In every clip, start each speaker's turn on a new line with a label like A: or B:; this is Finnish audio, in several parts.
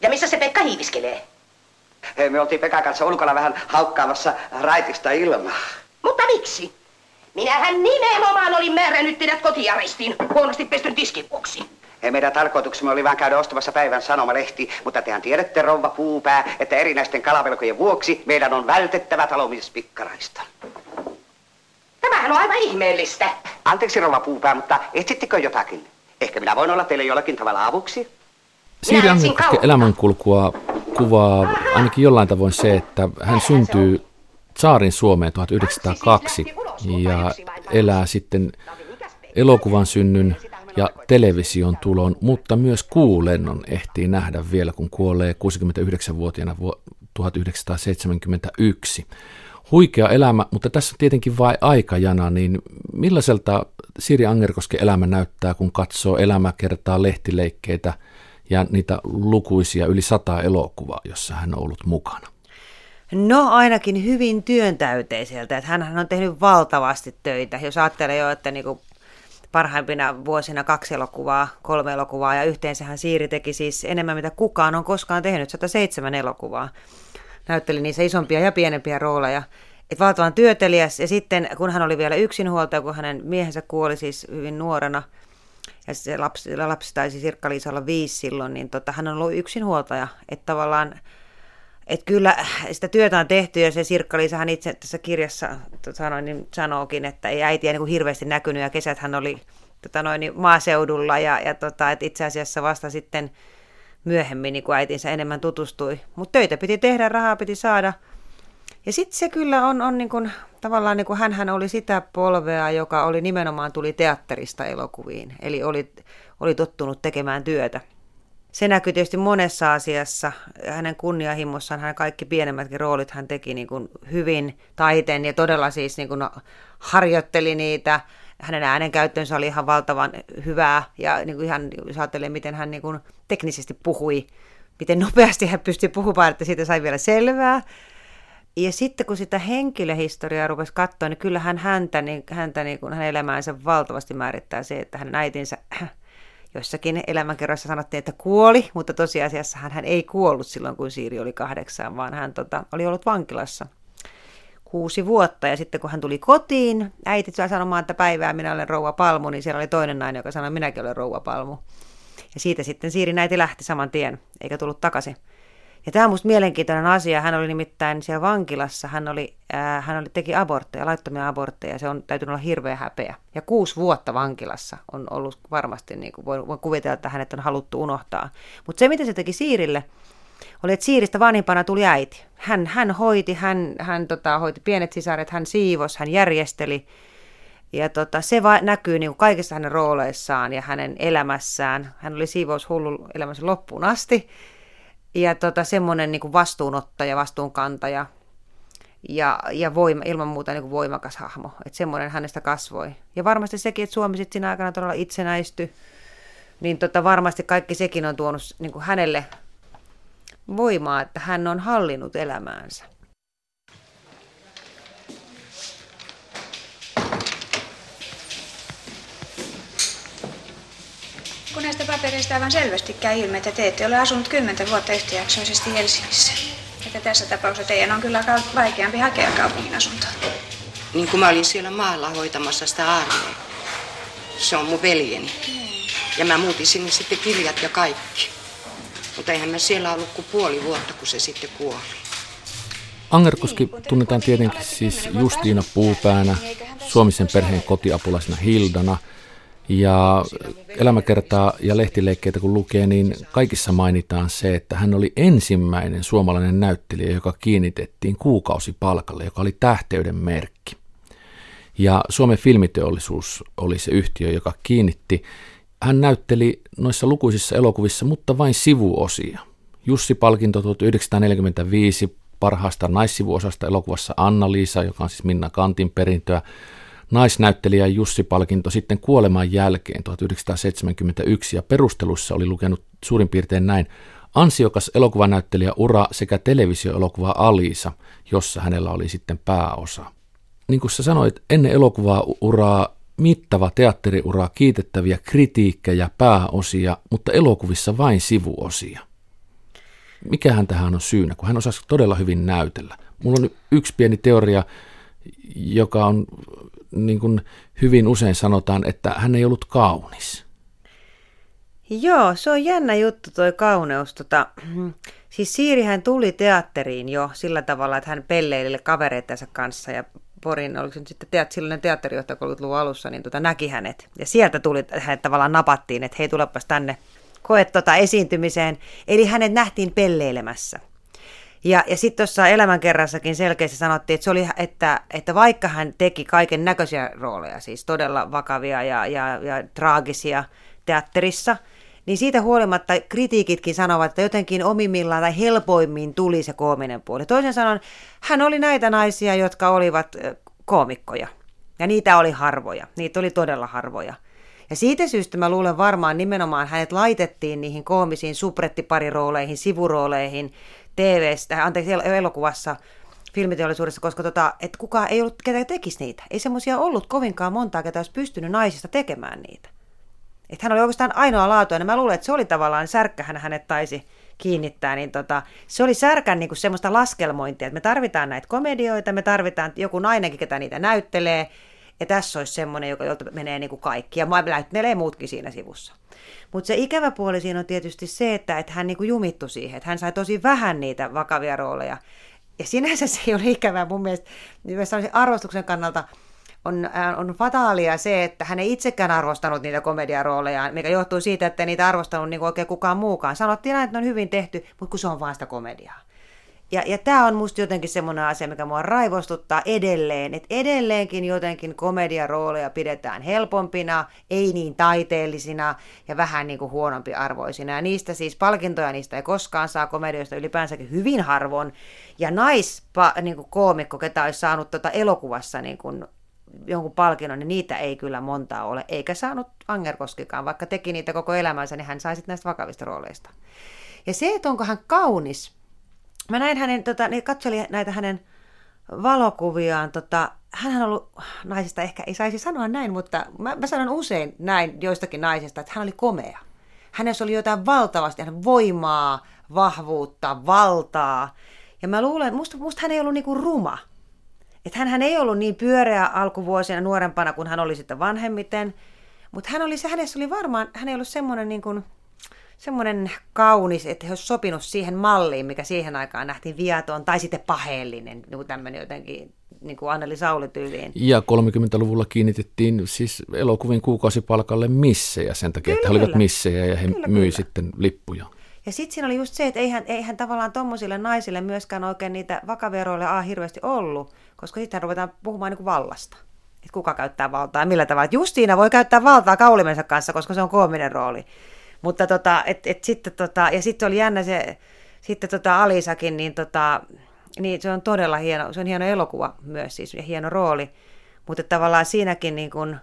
A: Ja missä se Pekka hiiviskelee?
B: Hei, me oltiin Pekan kanssa ulkona vähän haukkaamassa raitista ilmaa.
A: Mutta miksi? Minähän nimenomaan olin määrännyt teidät kotiarestiin huonosti pestyn tiskin vuoksi.
B: Ei meidän tarkoituksemme oli vain käydä ostamassa päivän sanomalehti, mutta tehän tiedätte, rouva puupää, että erinäisten kalavelkojen vuoksi meidän on vältettävä talomispikkaraista.
A: Tämähän on aivan ihmeellistä.
B: Anteeksi, rouva puupää, mutta etsittekö jotakin? Ehkä minä voin olla teille jollakin tavalla avuksi.
C: Siiri
A: Minä etsin
C: Angerkosken
A: kauppa.
C: elämänkulkua kuvaa ainakin jollain tavoin se, että hän syntyy Saarin Suomeen 1902 ja elää sitten elokuvan synnyn ja television tulon, mutta myös kuulennon ehtii nähdä vielä, kun kuolee 69-vuotiaana vu- 1971. Huikea elämä, mutta tässä on tietenkin vain aikajana, niin millaiselta Siri Angerkosken elämä näyttää, kun katsoo elämäkertaa, lehtileikkeitä ja niitä lukuisia yli sata elokuvaa, jossa hän on ollut mukana?
D: No ainakin hyvin työntäyteiseltä, että hän on tehnyt valtavasti töitä. Jos ajattelee jo, että niinku parhaimpina vuosina kaksi elokuvaa, kolme elokuvaa ja yhteensähän Siiri teki siis enemmän mitä kukaan on koskaan tehnyt, 107 elokuvaa. Näytteli niissä isompia ja pienempiä rooleja. Et valtavan työtelijäs ja sitten kun hän oli vielä yksinhuoltaja, kun hänen miehensä kuoli siis hyvin nuorena, ja se lapsi, lapsi taisi Sirkka-Liisa olla viisi silloin, niin tota, hän on ollut yksinhuoltaja. Että tavallaan, että kyllä sitä työtä on tehty ja se Sirkka-Liisa hän itse tässä kirjassa sanoi, niin sanookin, että ei äitiä niin kuin hirveästi näkynyt ja kesät hän oli tota noin, niin maaseudulla ja, ja tota, että itse asiassa vasta sitten myöhemmin niin kuin äitinsä enemmän tutustui. Mutta töitä piti tehdä, rahaa piti saada. Ja sitten se kyllä on, on niin kuin, tavallaan niin kuin hänhän oli sitä polvea, joka oli nimenomaan tuli teatterista elokuviin. Eli oli, oli tottunut tekemään työtä. Se näkyy tietysti monessa asiassa. Hänen kunnianhimossaan hän kaikki pienemmätkin roolit hän teki niin kuin hyvin taiten ja todella siis niin kuin harjoitteli niitä. Hänen äänenkäyttönsä oli ihan valtavan hyvää ja niin kuin ihan, jos ajattelee, miten hän niin kuin teknisesti puhui, miten nopeasti hän pystyi puhumaan, että siitä sai vielä selvää. Ja sitten kun sitä henkilöhistoriaa rupesi katsoa, niin kyllähän häntä, niin, häntä niin kuin hänen elämäänsä valtavasti määrittää se, että hänen äitinsä jossakin elämänkerroissa sanottiin, että kuoli, mutta tosiasiassa hän, hän ei kuollut silloin, kun Siiri oli kahdeksan, vaan hän tota, oli ollut vankilassa kuusi vuotta. Ja sitten kun hän tuli kotiin, äiti sai sanomaan, että päivää minä olen rouva Palmu, niin siellä oli toinen nainen, joka sanoi, minäkin olen rouva Palmu. Ja siitä sitten Siirin äiti lähti saman tien, eikä tullut takaisin. Ja tämä on musta mielenkiintoinen asia. Hän oli nimittäin siellä vankilassa, hän, oli, äh, hän oli, teki abortteja, laittomia abortteja, se on täytynyt olla hirveä häpeä. Ja kuusi vuotta vankilassa on ollut varmasti, niin kuin voi, voi kuvitella, että hänet on haluttu unohtaa. Mutta se, mitä se teki Siirille, oli, että Siiristä vanhimpana tuli äiti. Hän, hän hoiti, hän, hän tota, hoiti pienet sisaret, hän siivos, hän järjesteli. Ja tota, se va- näkyy niin kuin kaikissa hänen rooleissaan ja hänen elämässään. Hän oli siivoushullu elämänsä loppuun asti ja tota, semmoinen niin vastuunottaja, vastuunkantaja ja, ja voima, ilman muuta niin kuin voimakas hahmo. Että semmoinen hänestä kasvoi. Ja varmasti sekin, että Suomi sitten siinä aikana todella itsenäistyi, niin tota, varmasti kaikki sekin on tuonut niin kuin hänelle voimaa, että hän on hallinnut elämäänsä.
E: Papereista aivan selvästi käy ilmi, että te ette ole asunut kymmentä vuotta yhtäjaksoisesti Helsingissä. Että tässä tapauksessa teidän on kyllä vaikeampi hakea kaupungin asuntoa.
F: Niin kuin mä olin siellä maalla hoitamassa sitä armeijaa. Se on mun veljeni. Ja mä muutin sinne sitten kirjat ja kaikki. Mutta eihän mä siellä ollut kuin puoli vuotta, kun se sitten kuoli.
C: Angerkoski tunnetaan tietenkin siis Justiina Puupäänä, Suomisen perheen kotiapulaisena Hildana. Ja elämäkertaa ja lehtileikkeitä kun lukee, niin kaikissa mainitaan se, että hän oli ensimmäinen suomalainen näyttelijä, joka kiinnitettiin kuukausipalkalle, joka oli tähteyden merkki. Ja Suomen filmiteollisuus oli se yhtiö, joka kiinnitti. Hän näytteli noissa lukuisissa elokuvissa, mutta vain sivuosia. Jussi-palkinto 1945 parhaasta naissivuosasta elokuvassa Anna-Liisa, joka on siis Minna Kantin perintöä. Naisnäyttelijä Jussi-palkinto sitten kuoleman jälkeen 1971 ja perustelussa oli lukenut suurin piirtein näin. Ansiokas elokuvanäyttelijä ura sekä televisioelokuva Alisa, jossa hänellä oli sitten pääosa. Niin kuin sä sanoit, ennen elokuvaa uraa mittava teatteriura, kiitettäviä kritiikkejä, pääosia, mutta elokuvissa vain sivuosia. mikähän tähän on syynä, kun hän osasi todella hyvin näytellä. Mulla on yksi pieni teoria, joka on niin kuin hyvin usein sanotaan, että hän ei ollut kaunis.
D: Joo, se on jännä juttu toi kauneus. Tota, siis Siirihän tuli teatteriin jo sillä tavalla, että hän pelleili kavereittensa kanssa ja Porin, oliko se nyt sitten teat, silloinen teatterijohtaja 30-luvun alussa, niin tota, näki hänet. Ja sieltä tuli, hänet tavallaan napattiin, että hei tulepas tänne koe tota esiintymiseen. Eli hänet nähtiin pelleilemässä. Ja, ja sitten tuossa elämänkerrassakin selkeästi sanottiin, että, se oli, että, että vaikka hän teki kaiken näköisiä rooleja, siis todella vakavia ja, ja, ja traagisia teatterissa, niin siitä huolimatta kritiikitkin sanovat, että jotenkin omimmillaan tai helpoimmin tuli se koominen puoli. Toisen sanon, hän oli näitä naisia, jotka olivat koomikkoja. Ja niitä oli harvoja. Niitä oli todella harvoja. Ja siitä syystä mä luulen varmaan nimenomaan hänet laitettiin niihin koomisiin suprettiparirooleihin, sivurooleihin, TV-stä, anteeksi, elokuvassa, filmiteollisuudessa, koska tota, et kukaan ei ollut, ketä tekisi niitä. Ei semmoisia ollut kovinkaan montaa, ketä olisi pystynyt naisista tekemään niitä. Että hän oli oikeastaan ainoa laatuinen. Mä luulen, että se oli tavallaan särkkähän hänet taisi kiinnittää, niin tota, se oli särkän niin kuin semmoista laskelmointia, että me tarvitaan näitä komedioita, me tarvitaan joku nainenkin, ketä niitä näyttelee, ja tässä olisi semmoinen, joka, jolta menee niin kuin kaikki, ja näyttelee muutkin siinä sivussa. Mutta se ikävä puoli siinä on tietysti se, että, että hän niin kuin jumittu siihen, että hän sai tosi vähän niitä vakavia rooleja. Ja sinänsä se ei ole ikävää mun mielestä, myös arvostuksen kannalta, on, äh, on fataalia se, että hän ei itsekään arvostanut niitä komediarooleja, mikä johtuu siitä, että niitä arvostanut niin oikein kukaan muukaan. Sanottiin aina, että ne on hyvin tehty, mutta kun se on vain sitä komediaa. Ja, ja tämä on musta jotenkin semmoinen asia, mikä mua raivostuttaa edelleen, että edelleenkin jotenkin komediarooleja pidetään helpompina, ei niin taiteellisina ja vähän niin kuin huonompi arvoisina. Ja niistä siis palkintoja niistä ei koskaan saa komedioista ylipäänsäkin hyvin harvoin. Ja naispa, niin kuin koomikko, ketä olisi saanut tuota elokuvassa niin kuin jonkun palkinnon, niin niitä ei kyllä montaa ole, eikä saanut Angerkoskikaan, vaikka teki niitä koko elämänsä, niin hän sai sitten näistä vakavista rooleista. Ja se, että onko hän kaunis, mä näin hänen, tota, niin katselin näitä hänen valokuviaan, tota, hän on ollut naisista, ehkä ei saisi sanoa näin, mutta mä, mä sanon usein näin joistakin naisista, että hän oli komea. Hänessä oli jotain valtavasti hän voimaa, vahvuutta, valtaa. Ja mä luulen, musta, musta hän ei ollut niinku ruma. Että hän ei ollut niin pyöreä alkuvuosina nuorempana kuin hän oli sitten vanhemmiten. Mutta hän oli, hänessä oli varmaan, hän ei ollut semmoinen niin kuin, semmoinen kaunis, että he olisi sopinut siihen malliin, mikä siihen aikaan nähtiin viaton, tai sitten paheellinen, niin kuin tämmöinen jotenkin niin kuin Anneli Sauli-tyyliin.
C: Ja 30-luvulla kiinnitettiin siis elokuvin kuukausipalkalle missejä sen takia, kyllä, että he olivat missejä ja he kyllä, myi kyllä. sitten lippuja.
D: Ja sitten siinä oli just se, että eihän, eihän tavallaan tuommoisille naisille myöskään oikein niitä vakavia rooleja A hirveästi ollut, koska sitten ruvetaan puhumaan niin kuin vallasta. Että kuka käyttää valtaa ja millä tavalla. Et just siinä voi käyttää valtaa kaulimensa kanssa, koska se on koominen rooli. Mutta tota, et, et sitten tota, ja sitten oli jännä se, sitten tota Alisakin, niin, tota, niin se on todella hieno, se on hieno elokuva myös siis, ja hieno rooli. Mutta tavallaan siinäkin niin kun,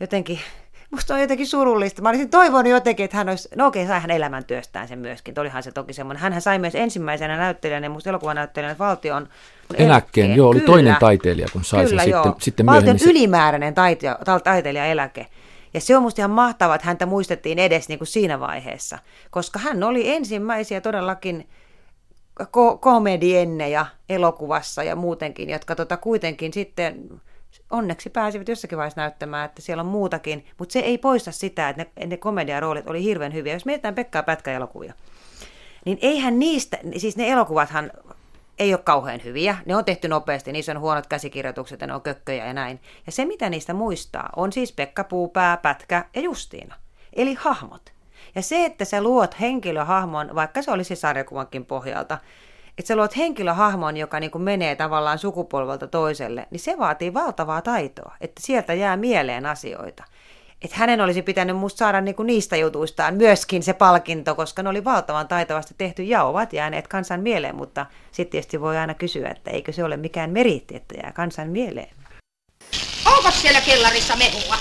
D: jotenkin musta on jotenkin surullista. Mä olisin toivonut jotenkin, että hän olisi, no okei, sai hän elämäntyöstään sen myöskin. Olihan se toki semmoinen. Hän sai myös ensimmäisenä näyttelijänä, musta elokuvanäyttelijänä valtion
C: eläkkeen. eläkkeen. Joo, oli Kyllä. toinen taiteilija, kun sai Kyllä, sen joo. sitten, sitten
D: Valtion se... ylimääräinen taiteilija, taiteilijaeläke. Ja se on musta ihan mahtavaa, että häntä muistettiin edes niin kuin siinä vaiheessa, koska hän oli ensimmäisiä todellakin ko- komedienneja elokuvassa ja muutenkin, jotka tota kuitenkin sitten onneksi pääsivät jossakin vaiheessa näyttämään, että siellä on muutakin, mutta se ei poista sitä, että ne, ne komediaroolit oli hirveän hyviä. Jos mietitään Pekkaa Pätkä-elokuvia, niin eihän niistä, siis ne elokuvathan ei ole kauhean hyviä. Ne on tehty nopeasti, niissä on huonot käsikirjoitukset ja ne on kökköjä ja näin. Ja se, mitä niistä muistaa, on siis Pekka Puupää, Pätkä ja Justiina. Eli hahmot. Ja se, että sä luot henkilöhahmon, vaikka se olisi sarjakuvankin pohjalta, että sä luot henkilöhahmon, joka niin kuin menee tavallaan sukupolvelta toiselle, niin se vaatii valtavaa taitoa, että sieltä jää mieleen asioita. Että hänen olisi pitänyt musta saada niin kuin niistä jutuistaan myöskin se palkinto, koska ne oli valtavan taitavasti tehty ja ovat jääneet kansan mieleen, mutta sitten tietysti voi aina kysyä, että eikö se ole mikään meriitti, että jää kansan mieleen.
A: Onko siellä kellarissa mehua?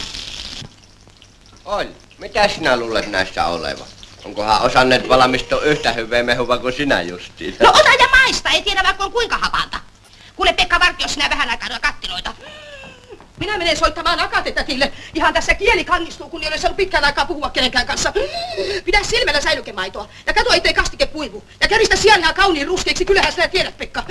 G: On. Mitä sinä luulet näissä olevan? Onkohan osanneet valmistua yhtä hyvää mehua kuin sinä justiin?
A: No ota ja maista, ei tiedä vaikka on kuinka hapanta. Kuule Pekka Vartio, sinä vähän aikaa kattiloita. Minä menen soittamaan akatetatille. Ihan tässä kieli kannistuu, kun ei ole saanut pitkään aikaa puhua kenenkään kanssa. Pidä silmällä säilykemaitoa. Ja kato, ettei kastike puivu. Ja keristä sienää kauniin ruskeiksi, kyllähän sinä tiedät, Pekka.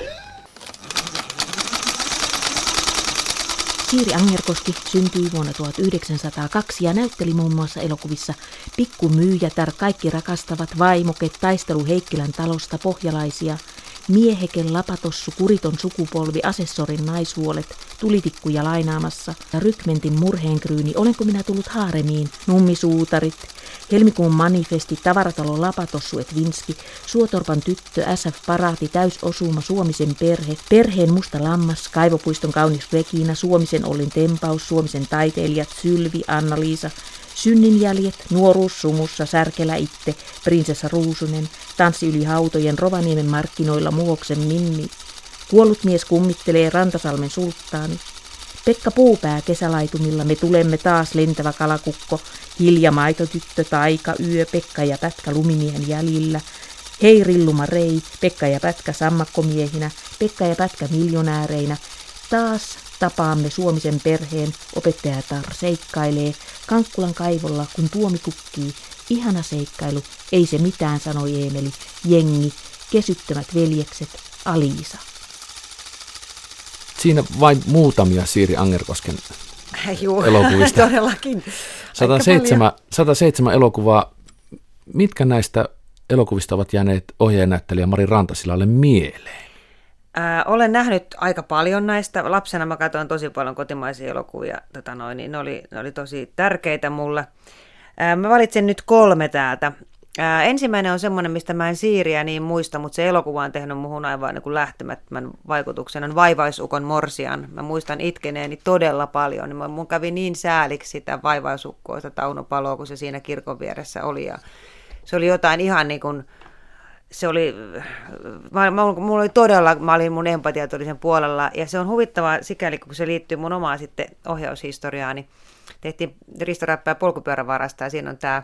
H: Siiri Angerkoski syntyi vuonna 1902 ja näytteli muun muassa elokuvissa Pikku myyjätär, Kaikki rakastavat, Vaimoket, Taistelu Heikkilän talosta, Pohjalaisia, Mieheken lapatossu, Kuriton sukupolvi, Asessorin naishuolet, Tulitikkuja lainaamassa. Ja Rykmentin murheenkryyni, Olenko minä tullut haaremiin, Nummisuutarit, Helmikuun manifesti, Tavaratalo Lapatossu et Vinski, Suotorpan tyttö, SF Paraati, Täysosuma, Suomisen perhe, Perheen musta lammas, Kaivopuiston kaunis Regina, Suomisen Ollin tempaus, Suomisen taiteilijat, Sylvi, Anna-Liisa, Synninjäljet, nuoruus sumussa, Särkelä itse, prinsessa Ruusunen, tanssi yli hautojen Rovaniemen markkinoilla Muoksen Minni, kuollut mies kummittelee Rantasalmen sulttaani, Pekka Puupää kesälaitumilla me tulemme taas lentävä kalakukko, hilja maitotyttö, taika, yö, Pekka ja Pätkä lumimiehen jäljillä, Hei Rilluma Rei, Pekka ja Pätkä sammakkomiehinä, Pekka ja Pätkä miljonääreinä, taas tapaamme Suomisen perheen, opettajatar seikkailee, Kankkulan kaivolla kun tuomi kukkii, ihana seikkailu, ei se mitään sanoi Eemeli, jengi, kesyttömät veljekset, Aliisa.
C: Siinä vain muutamia Siiri Angerkosken
D: Juu,
C: elokuvista.
D: todellakin.
C: 107, 107 elokuvaa. Mitkä näistä elokuvista ovat jääneet ohjeenäyttelijä Mari Rantasilalle mieleen?
D: Ää, olen nähnyt aika paljon näistä. Lapsena mä katsoin tosi paljon kotimaisia elokuvia. Tota noin, niin ne, oli, ne oli tosi tärkeitä mulle. Ää, mä valitsen nyt kolme täältä. Ää, ensimmäinen on semmoinen, mistä mä en siiriä niin muista, mutta se elokuva on tehnyt muhun aivan niin lähtemättömän vaikutuksen. On Vaivaisukon Morsian. Mä muistan itkeneeni todella paljon. Niin mun kävi niin sääliksi sitä vaivaisukkoa, sitä Tauno Paloa, kun se siinä kirkon vieressä oli. Ja se oli jotain ihan niin kuin, se oli, mä, mulla oli todella, mä olin mun empatiat oli sen puolella, ja se on huvittavaa sikäli, kun se liittyy mun omaan sitten ohjaushistoriaani. Tehtiin Risto Räppää polkupyörävarasta, ja siinä on tämä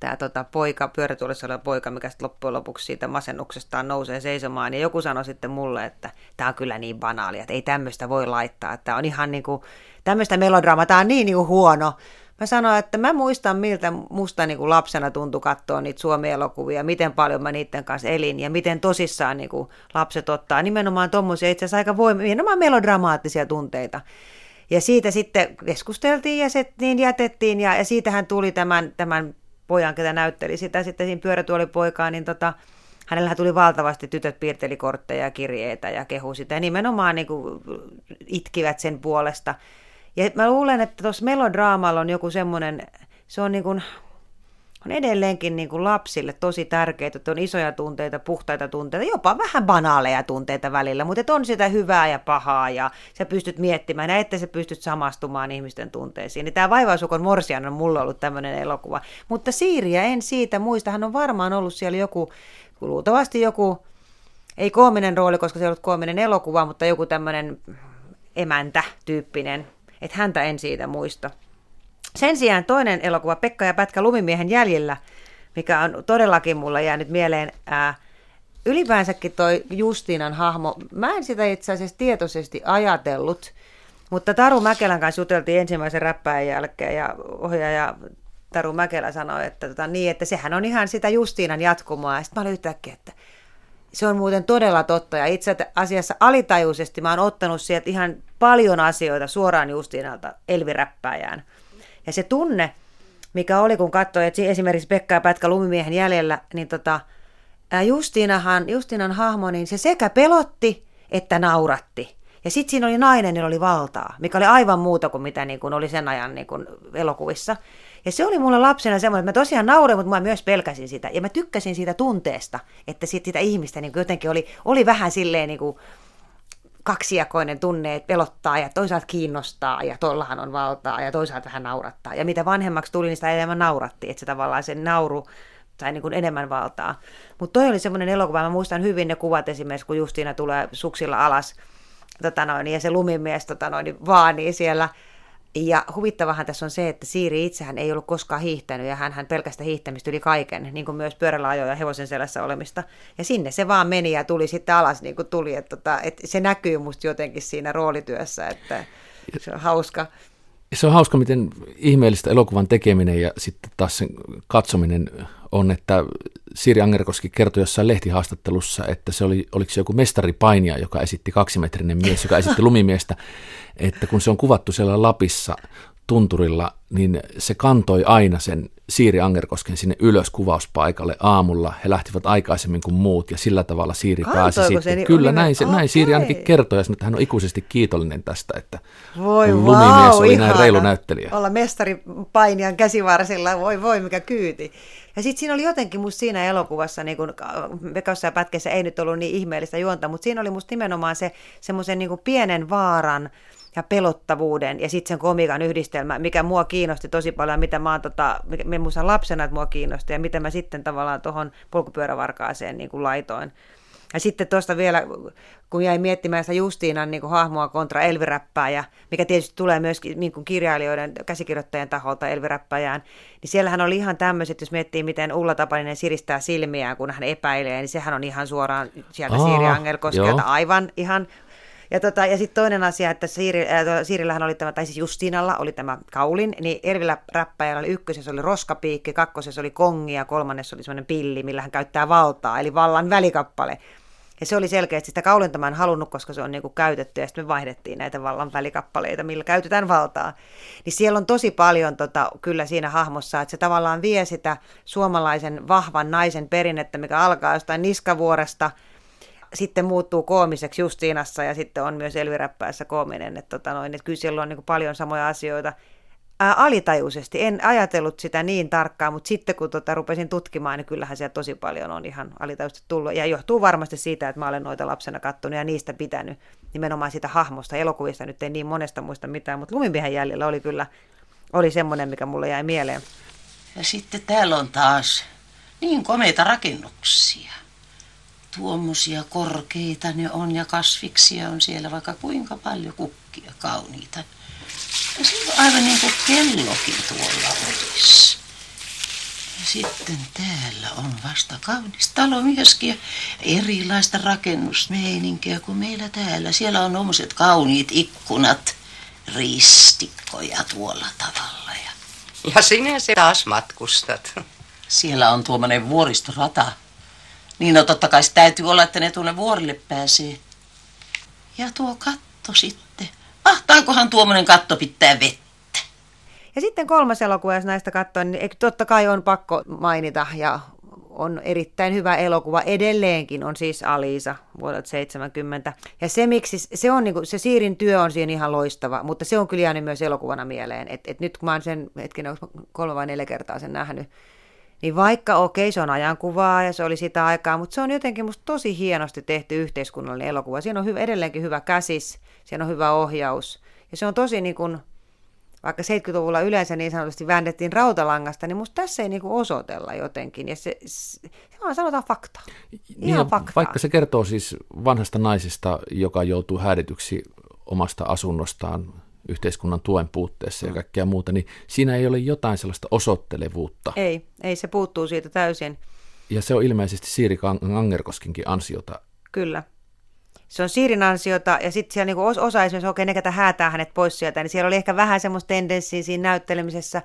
D: tämä tota, poika, pyörätuolissa oleva poika, mikä sitten loppujen lopuksi siitä masennuksestaan nousee seisomaan. Ja joku sanoi sitten mulle, että tämä on kyllä niin banaalia, että ei tämmöistä voi laittaa. Että on ihan niin kuin, tämmöistä melodraamaa, tämä on niin, niin kuin huono. Mä sanoin, että mä muistan, miltä musta niin kuin lapsena tuntui katsoa niitä Suomi-elokuvia, miten paljon mä niiden kanssa elin ja miten tosissaan niin kuin lapset ottaa nimenomaan tuommoisia itse asiassa aika voim- nimenomaan melodramaattisia tunteita. Ja siitä sitten keskusteltiin ja se niin jätettiin ja, ja siitähän tuli tämän, tämän pojan, ketä näytteli sitä sitten siinä pyörätuolipoikaa, niin tota, hänellä tuli valtavasti, tytöt piirteli kortteja ja kirjeitä ja kehu sitä ja nimenomaan niin kuin itkivät sen puolesta. Ja mä luulen, että tuossa melodraamalla on joku semmoinen, se on niin kuin, on edelleenkin niin kuin lapsille tosi tärkeää, että on isoja tunteita, puhtaita tunteita, jopa vähän banaaleja tunteita välillä, mutta on sitä hyvää ja pahaa ja sä pystyt miettimään että sä pystyt samastumaan ihmisten tunteisiin. Niin tämä Vaivausukon Morsian on mulla ollut tämmöinen elokuva. Mutta Siiriä en siitä muista, hän on varmaan ollut siellä joku, luultavasti joku, ei koominen rooli, koska se ei ollut koominen elokuva, mutta joku tämmöinen emäntä-tyyppinen, että häntä en siitä muista. Sen sijaan toinen elokuva, Pekka ja Pätkä lumimiehen jäljellä, mikä on todellakin mulla jäänyt mieleen, ää, ylipäänsäkin toi Justiinan hahmo, mä en sitä itse asiassa tietoisesti ajatellut, mutta Taru Mäkelän kanssa juteltiin ensimmäisen räppäin jälkeen ja ohjaaja Taru Mäkelä sanoi, että, tota, niin, että sehän on ihan sitä Justiinan jatkumoa. Ja sitten mä olin yhtäkkiä, että se on muuten todella totta. Ja itse asiassa alitajuisesti mä oon ottanut sieltä ihan paljon asioita suoraan Justiinalta Elviräppäjään. Ja se tunne, mikä oli, kun katsoi, että esimerkiksi Pekka ja Pätkä lumimiehen jäljellä, niin tota, Justiinahan, Justiinan hahmo, niin se sekä pelotti että nauratti. Ja sitten siinä oli nainen, jolla oli valtaa, mikä oli aivan muuta kuin mitä niin kuin oli sen ajan niin kuin elokuvissa. Ja se oli mulle lapsena semmoinen, että mä tosiaan naurin, mutta mä myös pelkäsin sitä. Ja mä tykkäsin siitä tunteesta, että sit sitä ihmistä niin jotenkin oli, oli vähän silleen niin kuin, kaksijakoinen tunne, että pelottaa ja toisaalta kiinnostaa ja tuollahan on valtaa ja toisaalta vähän naurattaa. Ja mitä vanhemmaksi tuli, niin sitä enemmän nauratti, että se tavallaan se nauru sai niin enemmän valtaa. Mutta toi oli semmoinen elokuva, mä muistan hyvin ne kuvat esimerkiksi, kun Justiina tulee suksilla alas tota noin, ja se lumimies tota noin, vaanii siellä ja huvittavahan tässä on se, että Siiri itsehän ei ollut koskaan hiihtänyt ja hän, hän pelkästä hiihtämistä yli kaiken, niin kuin myös pyörällä ajoja ja hevosen selässä olemista. Ja sinne se vaan meni ja tuli sitten alas niin kuin tuli. Että, tota, että se näkyy musta jotenkin siinä roolityössä, että se on hauska.
C: Se on hauska, miten ihmeellistä elokuvan tekeminen ja sitten taas sen katsominen on, että Siiri Angerkoski kertoi jossain lehtihaastattelussa, että se oli, oliko se joku mestaripainija, joka esitti kaksimetrinen mies, joka esitti lumimiestä, että kun se on kuvattu siellä Lapissa tunturilla, niin se kantoi aina sen Siiri Angerkosken sinne ylös kuvauspaikalle aamulla. He lähtivät aikaisemmin kuin muut ja sillä tavalla Siiri
D: Kantoiko
C: pääsi
D: se,
C: sitten.
D: niin
C: Kyllä näin, se, näin Siiri ainakin kertoi ja sanoi, että hän on ikuisesti kiitollinen tästä, että
D: Voi
C: lumimies
D: vau,
C: oli näin
D: ihana.
C: reilu näyttelijä.
D: Olla mestari painijan käsivarsilla, voi voi mikä kyyti. Ja sitten siinä oli jotenkin musta siinä elokuvassa, niin kun Vekossa ja Pätkässä ei nyt ollut niin ihmeellistä juonta, mutta siinä oli musta nimenomaan se semmoisen niin pienen vaaran ja pelottavuuden ja sitten sen komikan yhdistelmä, mikä mua kiinnosti tosi paljon, mitä mä oon tota, mikä- lapsena, että mua kiinnosti ja mitä mä sitten tavallaan tuohon polkupyörävarkaaseen niin kuin laitoin. Ja sitten tuosta vielä, kun jäin miettimään sitä Justiinan niin kuin hahmoa kontra Elviräppääjä, mikä tietysti tulee myöskin niin kuin kirjailijoiden, käsikirjoittajien taholta Elviräppäjään, niin siellähän oli ihan tämmöiset, jos miettii, miten Ulla Tapaninen siristää silmiään, kun hän epäilee, niin sehän on ihan suoraan sieltä Siiri Angelkoskelta, aivan ihan ja, tota, ja sitten toinen asia, että Siiri, äh, Siirillähän oli tämä, tai siis Justiinalla oli tämä kaulin, niin Ervillä räppäjällä oli ykkösessä oli roskapiikki, kakkosessa oli kongi ja kolmannessa oli semmoinen pilli, millä hän käyttää valtaa, eli vallan välikappale. Ja se oli selkeästi sitä kaulinta mä en halunnut, koska se on niinku käytetty, ja sitten me vaihdettiin näitä vallan välikappaleita, millä käytetään valtaa. Niin siellä on tosi paljon tota, kyllä siinä hahmossa, että se tavallaan vie sitä suomalaisen vahvan naisen perinnettä, mikä alkaa jostain niskavuoresta, sitten muuttuu koomiseksi Justiinassa ja sitten on myös Elviräppäessä koominen. Että, tota noin, että kyllä siellä on niin paljon samoja asioita. Ää, alitajuisesti, en ajatellut sitä niin tarkkaan, mutta sitten kun tota, rupesin tutkimaan, niin kyllähän siellä tosi paljon on ihan alitajuisesti tullut. Ja johtuu varmasti siitä, että mä olen noita lapsena kattonut ja niistä pitänyt nimenomaan siitä hahmosta. Elokuvista nyt ei niin monesta muista mitään, mutta Lumimiehen jäljellä oli kyllä oli semmoinen, mikä mulle jäi mieleen.
I: Ja sitten täällä on taas niin komeita rakennuksia. Tuommoisia korkeita ne on ja kasviksia on siellä vaikka kuinka paljon kukkia kauniita. Ja se on aivan niin kuin kellokin tuolla olisi. Ja sitten täällä on vasta kaunis talo myöskin ja erilaista rakennusmeininkiä kuin meillä täällä. Siellä on ommoiset kauniit ikkunat, ristikkoja tuolla tavalla. Ja
F: Ja sinä se taas matkustat.
I: siellä on tuommoinen vuoristorata. Niin no totta kai täytyy olla, että ne tuonne vuorille pääsee. Ja tuo katto sitten. Mahtaakohan tuommoinen katto pitää vettä?
D: Ja sitten kolmas elokuva, jos näistä katsoo, niin totta kai on pakko mainita ja on erittäin hyvä elokuva edelleenkin, on siis Alisa vuodelta 70. Ja se, miksi, se, on niinku, se Siirin työ on siinä ihan loistava, mutta se on kyllä jäänyt myös elokuvana mieleen. Et, et nyt kun mä oon sen hetken kolme vai neljä kertaa sen nähnyt, niin vaikka okei, se on ajankuvaa ja se oli sitä aikaa, mutta se on jotenkin musta tosi hienosti tehty yhteiskunnallinen elokuva. Siinä on hyvä, edelleenkin hyvä käsis, siinä on hyvä ohjaus ja se on tosi niin kuin, vaikka 70-luvulla yleensä niin sanotusti väännettiin rautalangasta, niin musta tässä ei niinku osoitella jotenkin. Ja se, se, se vaan sanotaan fakta. Ihan
C: Niin,
D: faktaa.
C: vaikka se kertoo siis vanhasta naisesta, joka joutuu häädetyksi omasta asunnostaan yhteiskunnan tuen puutteessa ja kaikkea muuta, niin siinä ei ole jotain sellaista osoittelevuutta.
D: Ei, ei, se puuttuu siitä täysin.
C: Ja se on ilmeisesti Siiri Angerkoskinkin ansiota.
D: Kyllä. Se on Siirin ansiota, ja sitten siellä niinku os- osa esimerkiksi, okei, ne ketä häätää hänet pois sieltä, niin siellä oli ehkä vähän semmoista tendenssiä siinä näyttelemisessä.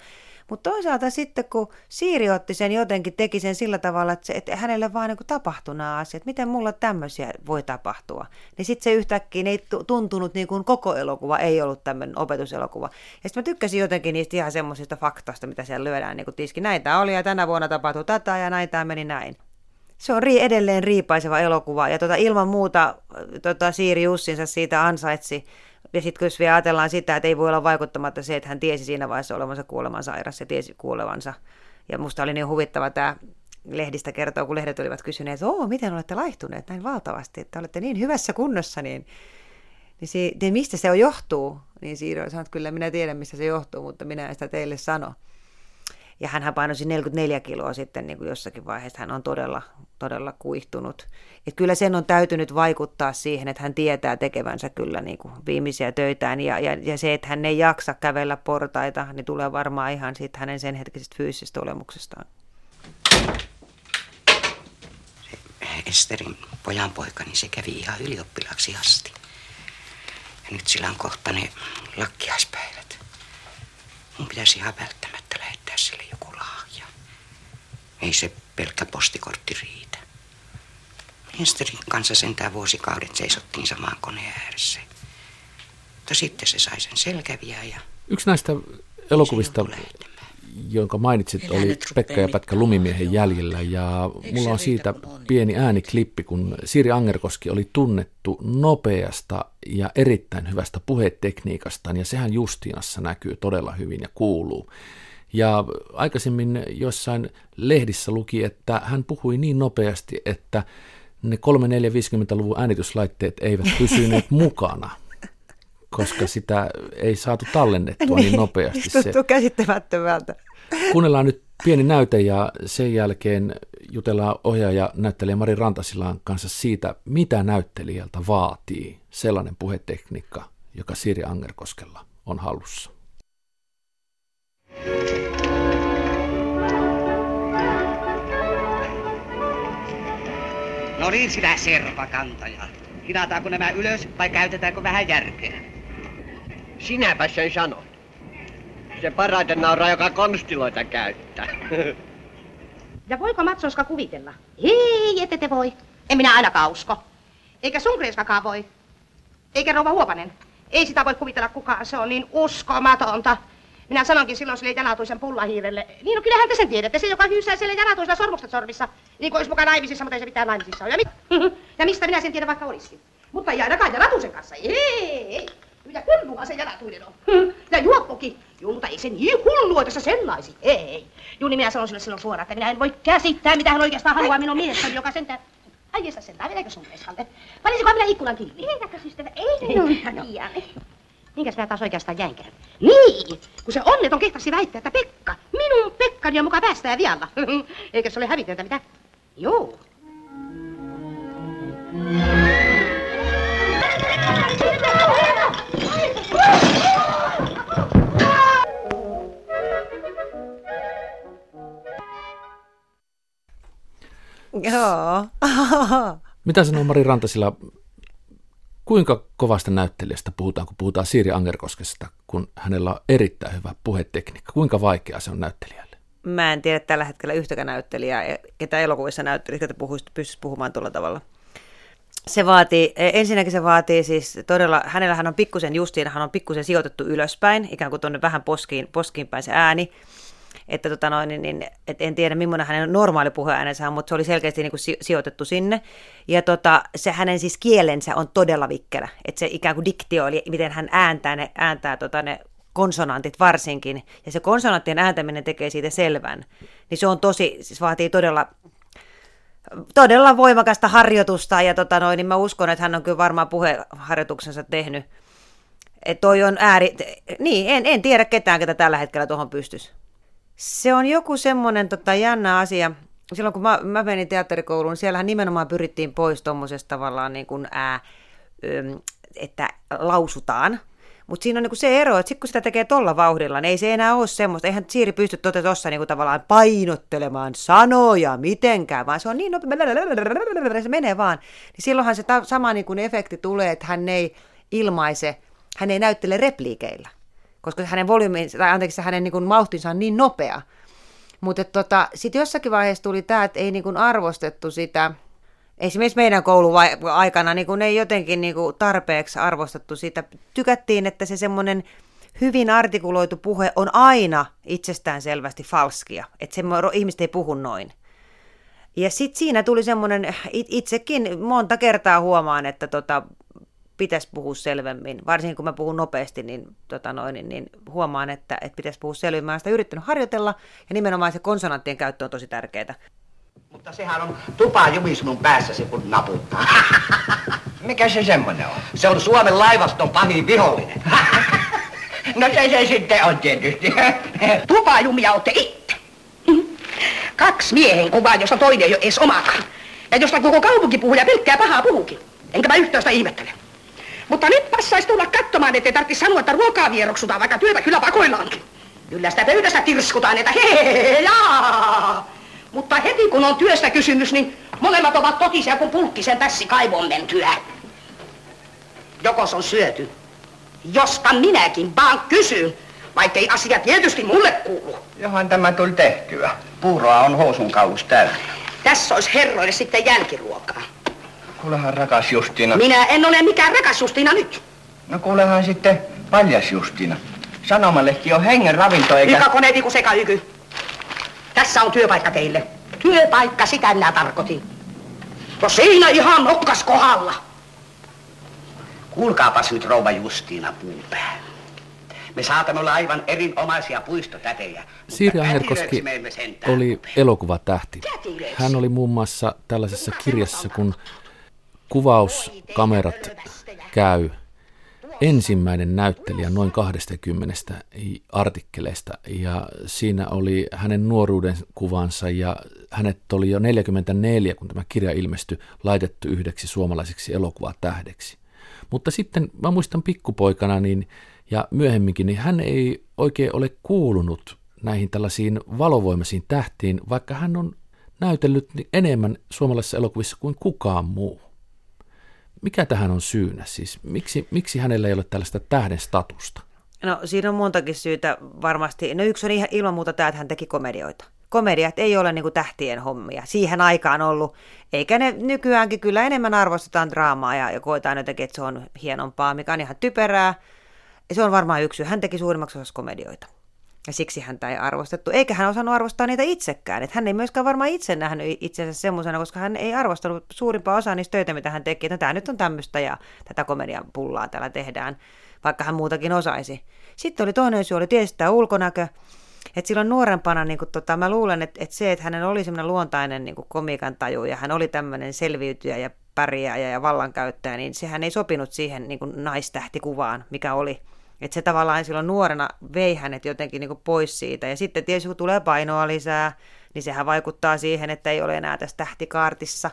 D: Mutta toisaalta sitten, kun Siiri otti sen jotenkin, teki sen sillä tavalla, että, se, että hänelle vaan niinku tapahtui nämä asiat. Miten mulla tämmöisiä voi tapahtua? Niin sitten se yhtäkkiä ei tu- tuntunut niin kuin koko elokuva, ei ollut tämmöinen opetuselokuva. Ja sitten mä tykkäsin jotenkin niistä ihan semmoisista faktoista, mitä siellä lyödään niin kuin tiski. Näitä oli ja tänä vuonna tapahtui tätä ja näitä meni näin. Se on ri- edelleen riipaiseva elokuva ja tota, ilman muuta tota, Siiri Jussinsa siitä ansaitsi. Ja sitten jos vielä ajatellaan sitä, että ei voi olla vaikuttamatta se, että hän tiesi siinä vaiheessa olevansa kuolemansairas ja tiesi kuolevansa. Ja musta oli niin huvittava tämä lehdistä kertoo, kun lehdet olivat kysyneet, että Oo, miten olette laihtuneet näin valtavasti, että olette niin hyvässä kunnossa, niin, niin, si- niin mistä se on johtuu? Niin Siiri sanoi, että kyllä minä tiedän, mistä se johtuu, mutta minä en sitä teille sano. Ja hän painosi 44 kiloa sitten niin kuin jossakin vaiheessa. Hän on todella, todella kuihtunut. Et kyllä sen on täytynyt vaikuttaa siihen, että hän tietää tekevänsä kyllä niin kuin viimeisiä töitään. Ja, ja, ja se, että hän ei jaksa kävellä portaita, niin tulee varmaan ihan siitä hänen sen hetkisestä fyysisestä olemuksestaan.
F: Esterin pojanpoika, niin se kävi ihan ylioppilaaksi asti. Ja nyt sillä on kohta ne lakkiaispäivät. Mun pitäisi ihan välttämättä lähettää sille joku lahja. Ei se pelkkä postikortti riitä. Esterin kanssa sentään vuosikaudet seisottiin samaan koneen ääressä. Mutta sitten se sai sen selkäviä ja...
C: Yksi näistä elokuvista, jonka mainitsit, oli Pekka ja Pätkä Lumimiehen jäljellä. Ja mulla on siitä pieni ääniklippi, kun Siri Angerkoski oli tunnettu nopeasta ja erittäin hyvästä puhetekniikastaan. Ja sehän Justiinassa näkyy todella hyvin ja kuuluu. Ja aikaisemmin jossain lehdissä luki, että hän puhui niin nopeasti, että ne 3-4-50-luvun äänityslaitteet eivät pysyneet mukana koska sitä ei saatu tallennettua niin, niin nopeasti.
D: Se tuntuu käsittämättömältä.
C: Kuunnellaan nyt pieni näyte ja sen jälkeen jutellaan ohjaaja näyttelijä Mari Rantasilan kanssa siitä, mitä näyttelijältä vaatii sellainen puhetekniikka, joka Siri Angerkoskella on hallussa.
B: No niin, sinä serpakantaja. Hinataanko nämä ylös vai käytetäänkö vähän järkeä?
G: Sinäpä sen sanot. Se parhaiten nauraa, joka konstiloita käyttää.
A: Ja voiko Matsoska kuvitella? Ei, ette te voi. En minä ainakaan usko. Eikä sun Kreeskakaan voi. Eikä rouva Huopanen. Ei sitä voi kuvitella kukaan, se on niin uskomatonta. Minä sanonkin silloin sille janatuisen pullahiirelle. Niin no kyllähän te sen tiedätte, se joka hyysää sille janatuisella sormukset sormissa. Niin kuin olisi mukaan naivisissa, mutta ei se mitään naivisissa ole. Ja, mi- ja mistä minä sen tiedän vaikka olisikin. Mutta ei ainakaan janatuisen kanssa. Ei, ei. Ja hullua se janatuinen on. Ja juoppokin. Juu, mutta ei se niin hullua tässä sellaisi. Ei. Juu, niin minä sanon sille silloin suoraan, että minä en voi käsittää, mitä hän oikeastaan haluaa minun mielestäni, joka sentään... Ai jästä sentään, meneekö sun peskalle? Panisiko minä ikkunan kiinni?
E: Eikä systeemi, ei minun takia.
A: Minkäs minä taas oikeastaan jäinkään? Niin, kun se onneton kehtasi väittää, että Pekka, minun Pekkani on mukaan päästää vialla. Eikö se ole hävitöntä mitä? Joo.
D: Joo.
C: Mitä sanoo Mari Rantasila, kuinka kovasta näyttelijästä puhutaan, kun puhutaan Siiri Angerkoskesta, kun hänellä on erittäin hyvä puhetekniikka? Kuinka vaikeaa se on näyttelijälle?
D: Mä en tiedä tällä hetkellä yhtäkään näyttelijää, ketä elokuvissa näytteli, että pystyisi puhumaan tuolla tavalla. Se vaatii, ensinnäkin se vaatii siis todella, hänellähän on pikkusen justiin, hän on pikkusen sijoitettu ylöspäin, ikään kuin tuonne vähän poskiin, poskiin päin se ääni, että tota noin, niin, niin, et en tiedä millainen hänen normaali puheäänensä on, mutta se oli selkeästi niin kuin si- sijoitettu sinne. Ja tota, se hänen siis kielensä on todella vikkelä, että se ikään kuin diktio, eli miten hän ääntää ne, ääntää tota ne konsonantit varsinkin, ja se konsonanttien ääntäminen tekee siitä selvän, niin se on tosi, siis vaatii todella todella voimakasta harjoitusta ja tota noin, niin mä uskon, että hän on kyllä varmaan puheharjoituksensa tehnyt. Et toi on ääri... Niin, en, en tiedä ketään, ketä tällä hetkellä tuohon pystyisi. Se on joku semmoinen tota, jännä asia. Silloin kun mä, mä menin teatterikouluun, siellähän nimenomaan pyrittiin pois tuommoisesta tavallaan niin kuin ää, että lausutaan. Mutta siinä on niinku se ero, että sitten kun sitä tekee tolla vauhdilla, niin ei se enää ole semmoista. Eihän Siiri pysty tuossa tota niinku tavallaan painottelemaan sanoja mitenkään, vaan se on niin nopea, se menee vaan. Niin silloinhan se ta- sama niinku efekti tulee, että hän ei ilmaise, hän ei näyttele repliikeillä koska hänen volyyminsa, tai anteeksi, hänen niin kuin, mauhtinsa on niin nopea. Mutta tota, sitten jossakin vaiheessa tuli tämä, että ei niin kuin, arvostettu sitä, esimerkiksi meidän kouluaikana niin kuin, ei jotenkin niin kuin, tarpeeksi arvostettu sitä. Tykättiin, että se semmoinen hyvin artikuloitu puhe on aina itsestään selvästi falskia, että se, ihmiset ei puhu noin. Ja sitten siinä tuli semmoinen, itsekin monta kertaa huomaan, että tota, pitäisi puhua selvemmin. Varsinkin kun mä puhun nopeasti, niin, tota noin, niin, niin huomaan, että, että pitäisi puhua selvemmin. Mä olen sitä yrittänyt harjoitella ja nimenomaan se konsonanttien käyttö on tosi tärkeää.
B: Mutta sehän on tupa jumis mun päässä kun naputtaa.
G: Mikä se semmonen on?
B: Se on Suomen laivaston pahin vihollinen.
G: no se se sitten on tietysti.
A: Tupajumia olette itse. Kaksi miehen kuvaa, josta toinen ei ole edes omakaan. Ja josta koko kaupunki puhuu ja pelkkää pahaa puhukin. Enkä mä yhtään sitä ihmettele. Mutta nyt passaisi tulla katsomaan, ettei tarvitse sanoa, että ruokaa vieroksutaan, vaikka työtä kyllä pakoillaankin. Kyllä sitä pöydästä tirskutaan, että hei, jaa. Mutta heti kun on työstä kysymys, niin molemmat ovat totisia kuin pulkkisen tässi kaivon mentyä. Jokos on syöty. Josta minäkin vaan kysyn. Vaikkei asia tietysti mulle kuulu.
B: Johan tämä tuli tehtyä. Puuroa on housun kaulus täynnä.
A: Tässä olisi herroille sitten jälkiruokaa.
B: Kuulehan rakas Justiina.
A: Minä en ole mikään rakas Justiina nyt.
B: No kuulehan sitten paljas Justiina. Sanomalehti on hengen ravinto eikä...
A: Ykä koneeti kuin seka yky. Tässä on työpaikka teille. Työpaikka, sitä minä tarkoitin. No siinä ihan nokkas kohdalla.
B: Kuulkaapas nyt rouva Justiina Puupää. Me saatamme olla aivan erinomaisia puistotätejä. emme sentään
C: oli elokuvatähti. Hän oli muun muassa tällaisessa kirjassa, kun kuvauskamerat käy ensimmäinen näyttelijä noin 20 artikkeleista ja siinä oli hänen nuoruuden kuvansa ja hänet oli jo 44, kun tämä kirja ilmestyi, laitettu yhdeksi suomalaiseksi elokuvatähdeksi. Mutta sitten mä muistan pikkupoikana niin, ja myöhemminkin, niin hän ei oikein ole kuulunut näihin tällaisiin valovoimaisiin tähtiin, vaikka hän on näytellyt enemmän suomalaisissa elokuvissa kuin kukaan muu. Mikä tähän on syynä siis? Miksi, miksi hänellä ei ole tällaista tähden statusta?
D: No siinä on montakin syytä varmasti. No yksi on ihan ilman muuta tämä, että hän teki komedioita. Komediat ei ole niin tähtien hommia. Siihen aikaan ollut, eikä ne nykyäänkin kyllä enemmän arvostetaan draamaa ja, ja koetaan jotenkin, että se on hienompaa, mikä on ihan typerää. Ja se on varmaan yksi syy. Hän teki suurimmaksi osassa komedioita. Ja siksi häntä ei arvostettu. Eikä hän osannut arvostaa niitä itsekään. Että hän ei myöskään varmaan itse nähnyt itsensä semmoisena, koska hän ei arvostanut suurimpaa osaa niistä töitä, mitä hän teki. Että no, tämä nyt on tämmöistä ja tätä komedian pullaa täällä tehdään, vaikka hän muutakin osaisi. Sitten oli toinen syy, oli tietysti tämä ulkonäkö. Että silloin nuorempana, niin kuin, tota, mä luulen, että, että se, että hänen oli semmoinen luontainen niin komiikan taju ja hän oli tämmöinen selviytyjä ja pärjääjä ja vallankäyttäjä, niin sehän ei sopinut siihen niin naistähtikuvaan, mikä oli. Että se tavallaan silloin nuorena vei hänet jotenkin niin pois siitä. Ja sitten tietysti kun tulee painoa lisää, niin sehän vaikuttaa siihen, että ei ole enää tässä tähtikaartissa.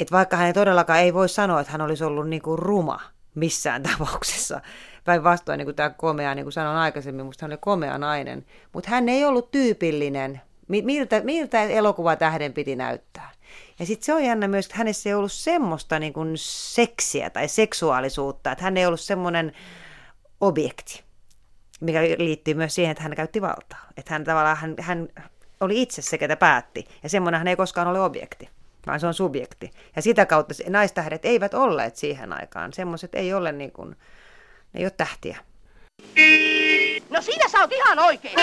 D: Että vaikka hän ei todellakaan ei voi sanoa, että hän olisi ollut niin kuin ruma missään tapauksessa. Päinvastoin, niin kuin tämä komea, niin kuin sanoin aikaisemmin, musta hän oli komea nainen. Mutta hän ei ollut tyypillinen. Mi- Miltä, miltä elokuvatähden piti näyttää? Ja sitten se on jännä myös, että hänessä ei ollut semmoista niin kuin seksiä tai seksuaalisuutta, että hän ei ollut semmoinen objekti, mikä liittyy myös siihen, että hän käytti valtaa. Että hän tavallaan hän, hän oli itse se, ketä päätti. Ja semmoinen hän ei koskaan ole objekti, vaan se on subjekti. Ja sitä kautta se- naistähdet eivät olleet siihen aikaan. Semmoiset ei ole niin kuin, ne ei ole tähtiä.
A: No siinä sä oot ihan oikein.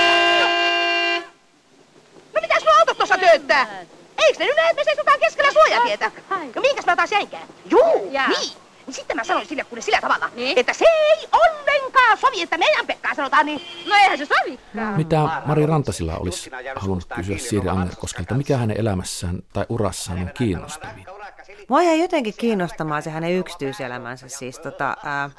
A: No mitäs nuo autot tuossa tööttää? Eiks ne nyt näe, että me seisotaan keskellä suojatietä? No minkäs mä taas jäinkään? Juu, niin. Niin sitten mä sanoin sille kuule sillä tavalla, niin? että se ei ollenkaan sovi, että meidän Pekkaa sanotaan niin.
J: No eihän se sovikaan.
C: Mitä Mari Rantasilla olisi halunnut kysyä Siiri Angerkoskelta? Mikä hänen elämässään tai urassaan on kiinnostavin?
D: Mua jäi jotenkin kiinnostamaan se hänen yksityiselämänsä. Siis tota, ää,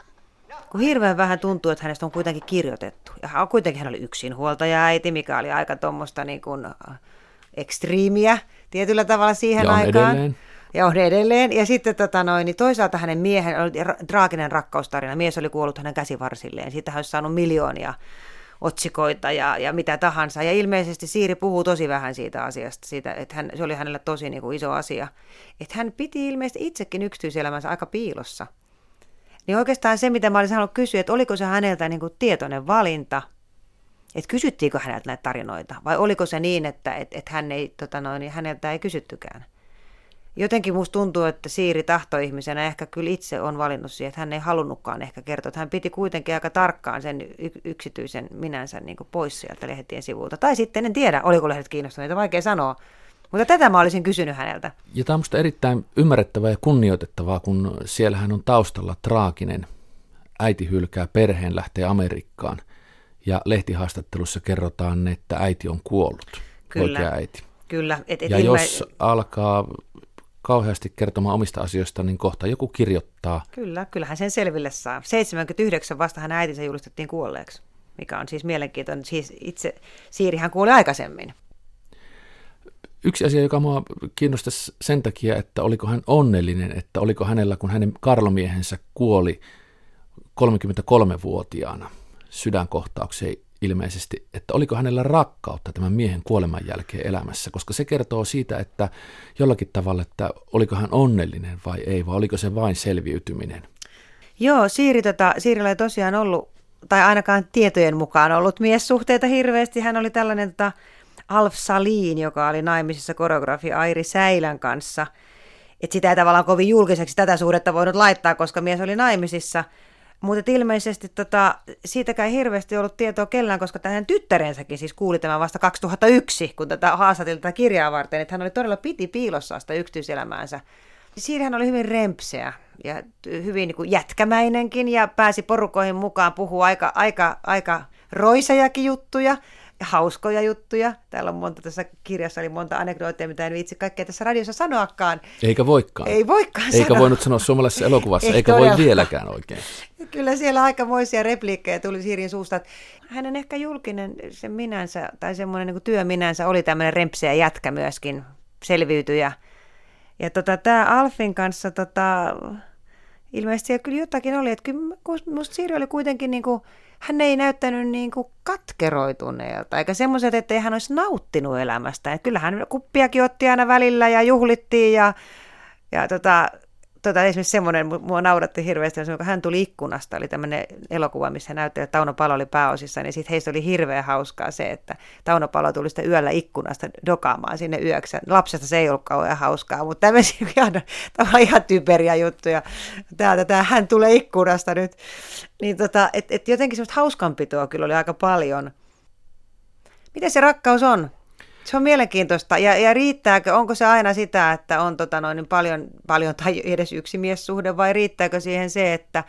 D: kun hirveän vähän tuntuu, että hänestä on kuitenkin kirjoitettu. Ja hän- kuitenkin hän oli yksinhuoltaja-äiti, mikä oli aika tuommoista niin kuin, äh, ekstriimiä tietyllä tavalla siihen
C: Ja on
D: aikaan.
C: edelleen.
D: Ja on edelleen. Ja sitten tota noin, niin toisaalta hänen miehen oli ra- traaginen rakkaustarina. Mies oli kuollut hänen käsivarsilleen. Siitä hän olisi saanut miljoonia otsikoita ja, ja mitä tahansa. Ja ilmeisesti Siiri puhuu tosi vähän siitä asiasta, siitä, että hän, se oli hänelle tosi niin kuin iso asia. Että hän piti ilmeisesti itsekin yksityiselämänsä aika piilossa. Niin oikeastaan se, mitä mä olisin halunnut kysyä, että oliko se häneltä niin kuin tietoinen valinta, että kysyttiinkö häneltä näitä tarinoita, vai oliko se niin, että että että hän ei, tota noin, niin häneltä ei kysyttykään. Jotenkin musta tuntuu, että Siiri tahtoihmisenä ehkä kyllä itse on valinnut siihen, että hän ei halunnutkaan ehkä kertoa. Että hän piti kuitenkin aika tarkkaan sen yksityisen minänsä niin pois sieltä lehtien sivulta. Tai sitten en tiedä, oliko lehdet kiinnostuneita, vaikea sanoa. Mutta tätä mä olisin kysynyt häneltä.
C: Ja tämä on minusta erittäin ymmärrettävää ja kunnioitettavaa, kun siellähän on taustalla traaginen. Äiti hylkää perheen, lähtee Amerikkaan ja lehtihaastattelussa kerrotaan, että äiti on kuollut,
D: Kyllä.
C: oikea äiti.
D: Kyllä. Et, et
C: Ja
D: ilme-
C: jos alkaa kauheasti kertomaan omista asioista, niin kohta joku kirjoittaa.
D: Kyllä, kyllähän sen selville saa. 79 vasta hän äitinsä julistettiin kuolleeksi, mikä on siis mielenkiintoinen. Siis itse Siirihän kuoli aikaisemmin.
C: Yksi asia, joka mua kiinnostaisi sen takia, että oliko hän onnellinen, että oliko hänellä, kun hänen karlomiehensä kuoli 33-vuotiaana sydänkohtaukseen ilmeisesti, että oliko hänellä rakkautta tämän miehen kuoleman jälkeen elämässä, koska se kertoo siitä, että jollakin tavalla, että oliko hän onnellinen vai ei, vai oliko se vain selviytyminen.
D: Joo, Siiri, tota, Siirillä ei tosiaan ollut tai ainakaan tietojen mukaan ollut miessuhteita hirveästi. Hän oli tällainen tota, Alf Salin, joka oli naimisissa koreografi Airi Säilän kanssa. Et sitä ei tavallaan kovin julkiseksi tätä suhdetta voinut laittaa, koska mies oli naimisissa. Mutta ilmeisesti tota, siitäkään ei hirveästi ollut tietoa kellään, koska tähän tyttärensäkin siis kuuli tämän vasta 2001, kun tätä haastatilta tätä kirjaa varten, että hän oli todella piti piilossa sitä yksityiselämäänsä. Siinä hän oli hyvin rempseä ja hyvin niin kuin jätkämäinenkin ja pääsi porukoihin mukaan puhua aika, aika, aika roisajakin juttuja ja hauskoja juttuja. Täällä on monta, tässä kirjassa oli monta anekdootteja, mitä en viitsi kaikkea tässä radiossa sanoakaan.
C: Eikä voikaan.
D: Ei voikaan
C: Eikä
D: sanoa.
C: voinut sanoa suomalaisessa elokuvassa,
D: Ei
C: eikä
D: todella.
C: voi vieläkään oikein.
D: Kyllä siellä aikamoisia repliikkejä tuli Siirin suusta. Hänen ehkä julkinen se minänsä, tai semmoinen niin työminänsä oli tämmöinen rempseä jätkä myöskin, selviytyjä. Ja tota, tämä Alfin kanssa tota, ilmeisesti siellä kyllä jotakin oli, että kyllä musta Siiri oli kuitenkin niin kuin, hän ei näyttänyt niin kuin katkeroituneelta, eikä semmoiset, että hän olisi nauttinut elämästä. Että kyllä hän kuppiakin otti aina välillä ja juhlittiin ja, ja tota, tota, esimerkiksi semmoinen, mu- mua nauratti hirveästi, kun hän tuli ikkunasta, oli tämmöinen elokuva, missä näytteli, että Tauno Palo oli pääosissa, niin sitten heistä oli hirveän hauskaa se, että Tauno Palo tuli sitä yöllä ikkunasta dokaamaan sinne yöksi. Lapsesta se ei ollut kauhean hauskaa, mutta tämmöisiä ihan, tavallaan ihan typeriä juttuja. Täältä tämä hän tulee ikkunasta nyt. Niin tota, et, et jotenkin semmoista hauskanpitoa kyllä oli aika paljon. Miten se rakkaus on? Se on mielenkiintoista. Ja, ja riittääkö, onko se aina sitä, että on tota noin niin paljon, paljon tai edes yksi miessuhde, vai riittääkö siihen se, että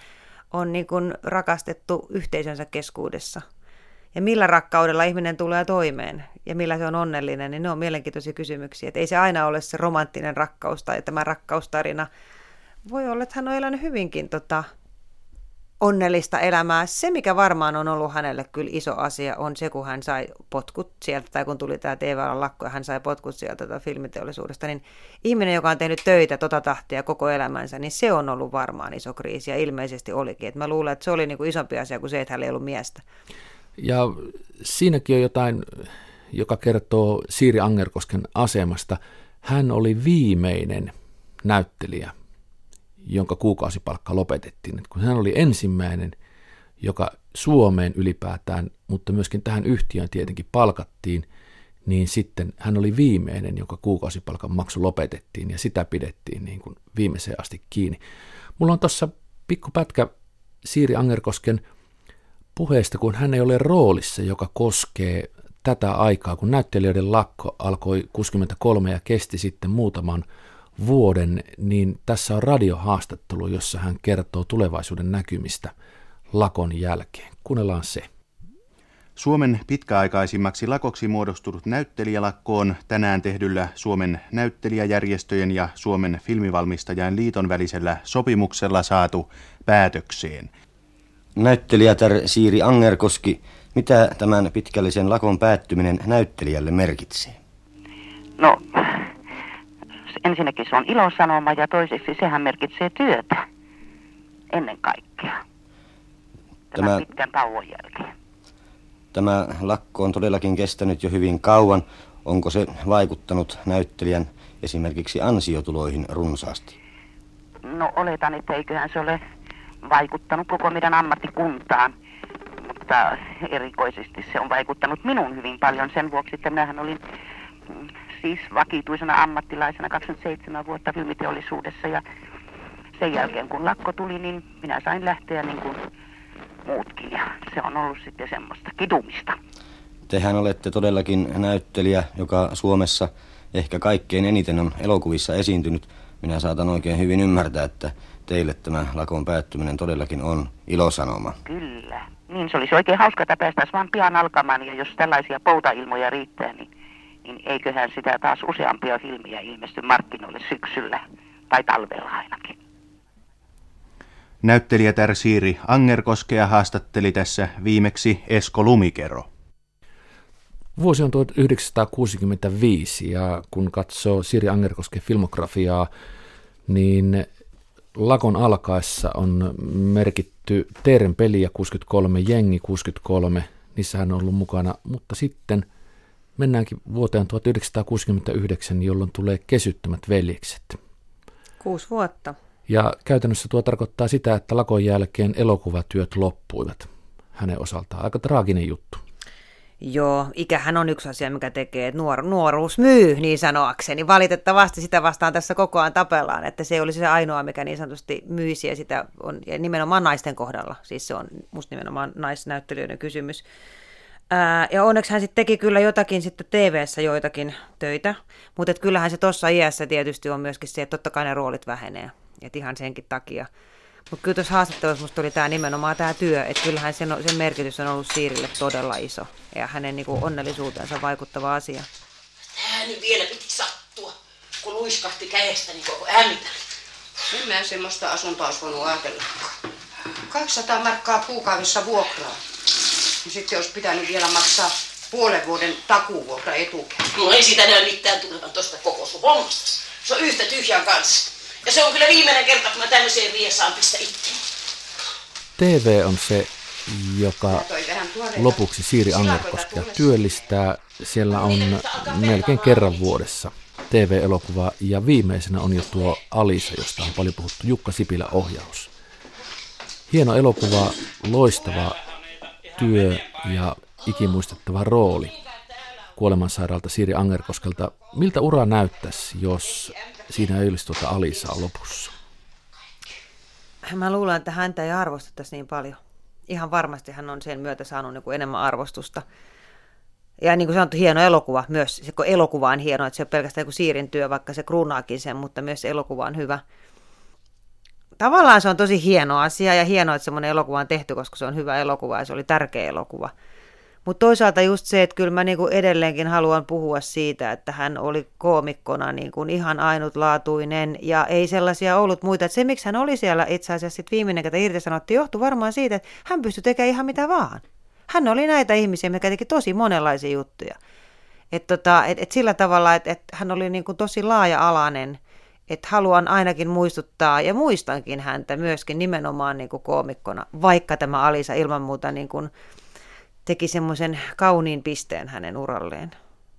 D: on niin kuin rakastettu yhteisönsä keskuudessa? Ja millä rakkaudella ihminen tulee toimeen ja millä se on onnellinen, niin ne on mielenkiintoisia kysymyksiä. Että ei se aina ole se romanttinen rakkaus tai tämä rakkaustarina. Voi olla, että hän on elänyt hyvinkin tota, onnellista elämää. Se, mikä varmaan on ollut hänelle kyllä iso asia, on se, kun hän sai potkut sieltä, tai kun tuli tämä tv lakko ja hän sai potkut sieltä tota filmiteollisuudesta, niin ihminen, joka on tehnyt töitä tota tahtia koko elämänsä, niin se on ollut varmaan iso kriisi, ja ilmeisesti olikin. Et mä luulen, että se oli niinku isompi asia kuin se, että hänellä ei ollut miestä.
C: Ja siinäkin on jotain, joka kertoo Siiri Angerkosken asemasta. Hän oli viimeinen näyttelijä, jonka kuukausipalkka lopetettiin. Et kun hän oli ensimmäinen, joka Suomeen ylipäätään, mutta myöskin tähän yhtiöön tietenkin palkattiin, niin sitten hän oli viimeinen, jonka kuukausipalkan maksu lopetettiin ja sitä pidettiin niin kuin viimeiseen asti kiinni. Mulla on tuossa pikku pätkä Siiri Angerkosken puheesta, kun hän ei ole roolissa, joka koskee tätä aikaa, kun näyttelijöiden lakko alkoi 63 ja kesti sitten muutaman vuoden, niin tässä on radiohaastattelu, jossa hän kertoo tulevaisuuden näkymistä lakon jälkeen. Kuunnellaan se.
J: Suomen pitkäaikaisimmaksi lakoksi muodostunut näyttelijälakko on tänään tehdyllä Suomen näyttelijäjärjestöjen ja Suomen filmivalmistajan liiton välisellä sopimuksella saatu päätökseen.
K: Näyttelijätär Siiri Angerkoski, mitä tämän pitkällisen lakon päättyminen näyttelijälle merkitsee?
L: No, ensinnäkin se on ilosanoma ja toiseksi sehän merkitsee työtä ennen kaikkea. Tämän
K: Tämä,
L: pitkän tauon jälkeen.
K: tämä lakko on todellakin kestänyt jo hyvin kauan. Onko se vaikuttanut näyttelijän esimerkiksi ansiotuloihin runsaasti?
L: No oletan, että eiköhän se ole vaikuttanut koko meidän ammattikuntaan. Mutta erikoisesti se on vaikuttanut minun hyvin paljon sen vuoksi, että minähän olin siis vakituisena ammattilaisena 27 vuotta filmiteollisuudessa ja sen jälkeen kun lakko tuli, niin minä sain lähteä niin kuin muutkin ja se on ollut sitten semmoista kidumista.
K: Tehän olette todellakin näyttelijä, joka Suomessa ehkä kaikkein eniten on elokuvissa esiintynyt. Minä saatan oikein hyvin ymmärtää, että teille tämä lakon päättyminen todellakin on ilosanoma.
L: Kyllä. Niin se olisi oikein hauska, että päästäisiin vaan pian alkamaan ja jos tällaisia poutailmoja riittää, niin, niin eiköhän sitä taas useampia filmiä ilmesty markkinoille syksyllä tai talvella ainakin.
J: Näyttelijätär Siiri Angerkoskea haastatteli tässä viimeksi Esko Lumikero.
C: Vuosi on 1965 ja kun katsoo Siri Angerkosken filmografiaa, niin lakon alkaessa on merkitty Teeren peliä 63, Jengi 63, niissä hän on ollut mukana, mutta sitten mennäänkin vuoteen 1969, jolloin tulee Kesyttömät veljekset.
D: Kuusi vuotta.
C: Ja käytännössä tuo tarkoittaa sitä, että lakon jälkeen elokuvatyöt loppuivat. hänen osaltaan. Aika traaginen juttu.
D: Joo, ikähän on yksi asia, mikä tekee, että nuor- nuoruus myy, niin sanoakseni. Valitettavasti sitä vastaan tässä koko ajan tapellaan, että se olisi se ainoa, mikä niin sanotusti myisi, ja sitä on ja nimenomaan naisten kohdalla. Siis se on musta nimenomaan naisnäyttelijöiden kysymys. Ää, ja onneksi hän sitten teki kyllä jotakin sitten tv joitakin töitä, mutta kyllähän se tuossa iässä tietysti on myöskin se, että totta kai ne roolit vähenee. Että ihan senkin takia. Mutta kyllä tuossa haastattelussa musta oli tämä nimenomaan tämä työ, että kyllähän sen, sen merkitys on ollut Siirille todella iso ja hänen niin kuin, onnellisuutensa vaikuttava asia.
I: Nyt vielä piti sattua, kun luiskahti kädestäni koko ämpäri.
F: En mä semmoista asuntoa olisi voinut ajatella. 200 markkaa kuukaudessa vuokraa. Ja sitten olisi pitänyt vielä maksaa puolen vuoden takuvuokra etukäteen.
I: No ei sitä näy mitään tulevan tosta koko sun hommasta. Se on yhtä tyhjän kanssa. Ja se on kyllä viimeinen kerta, kun mä tämmöiseen riesaan pistä itse.
C: TV on se, joka lopuksi Siiri Angerkoskea työllistää. Siellä on melkein kerran vuodessa TV-elokuva ja viimeisenä on jo tuo Alisa, josta on paljon puhuttu, Jukka Sipilä ohjaus. Hieno elokuva, loistava työ ja ikimuistettava rooli kuolemansairaalta Siiri Angerkoskelta. Miltä ura näyttäisi, jos siinä ei olisi tuota Alisaa lopussa?
D: Mä luulen, että häntä ei arvostettaisi niin paljon. Ihan varmasti hän on sen myötä saanut niin kuin enemmän arvostusta. Ja niin kuin sanottu, hieno elokuva myös. Se elokuva on hieno, että se on pelkästään joku Siirin työ, vaikka se kruunaakin sen, mutta myös elokuva on hyvä. Tavallaan se on tosi hieno asia ja hienoa, että semmoinen elokuva on tehty, koska se on hyvä elokuva ja se oli tärkeä elokuva. Mutta toisaalta just se, että kyllä mä niinku edelleenkin haluan puhua siitä, että hän oli koomikkona niinku ihan ainutlaatuinen ja ei sellaisia ollut muita. Et se, miksi hän oli siellä itse asiassa sit viimeinen, ketä irtisanottiin, johtui varmaan siitä, että hän pystyi tekemään ihan mitä vaan. Hän oli näitä ihmisiä, jotka teki tosi monenlaisia juttuja. Et tota, et, et sillä tavalla, että et hän oli niinku tosi laaja-alainen, että haluan ainakin muistuttaa ja muistankin häntä myöskin nimenomaan niinku koomikkona, vaikka tämä Alisa ilman muuta niinku teki semmoisen kauniin pisteen hänen uralleen.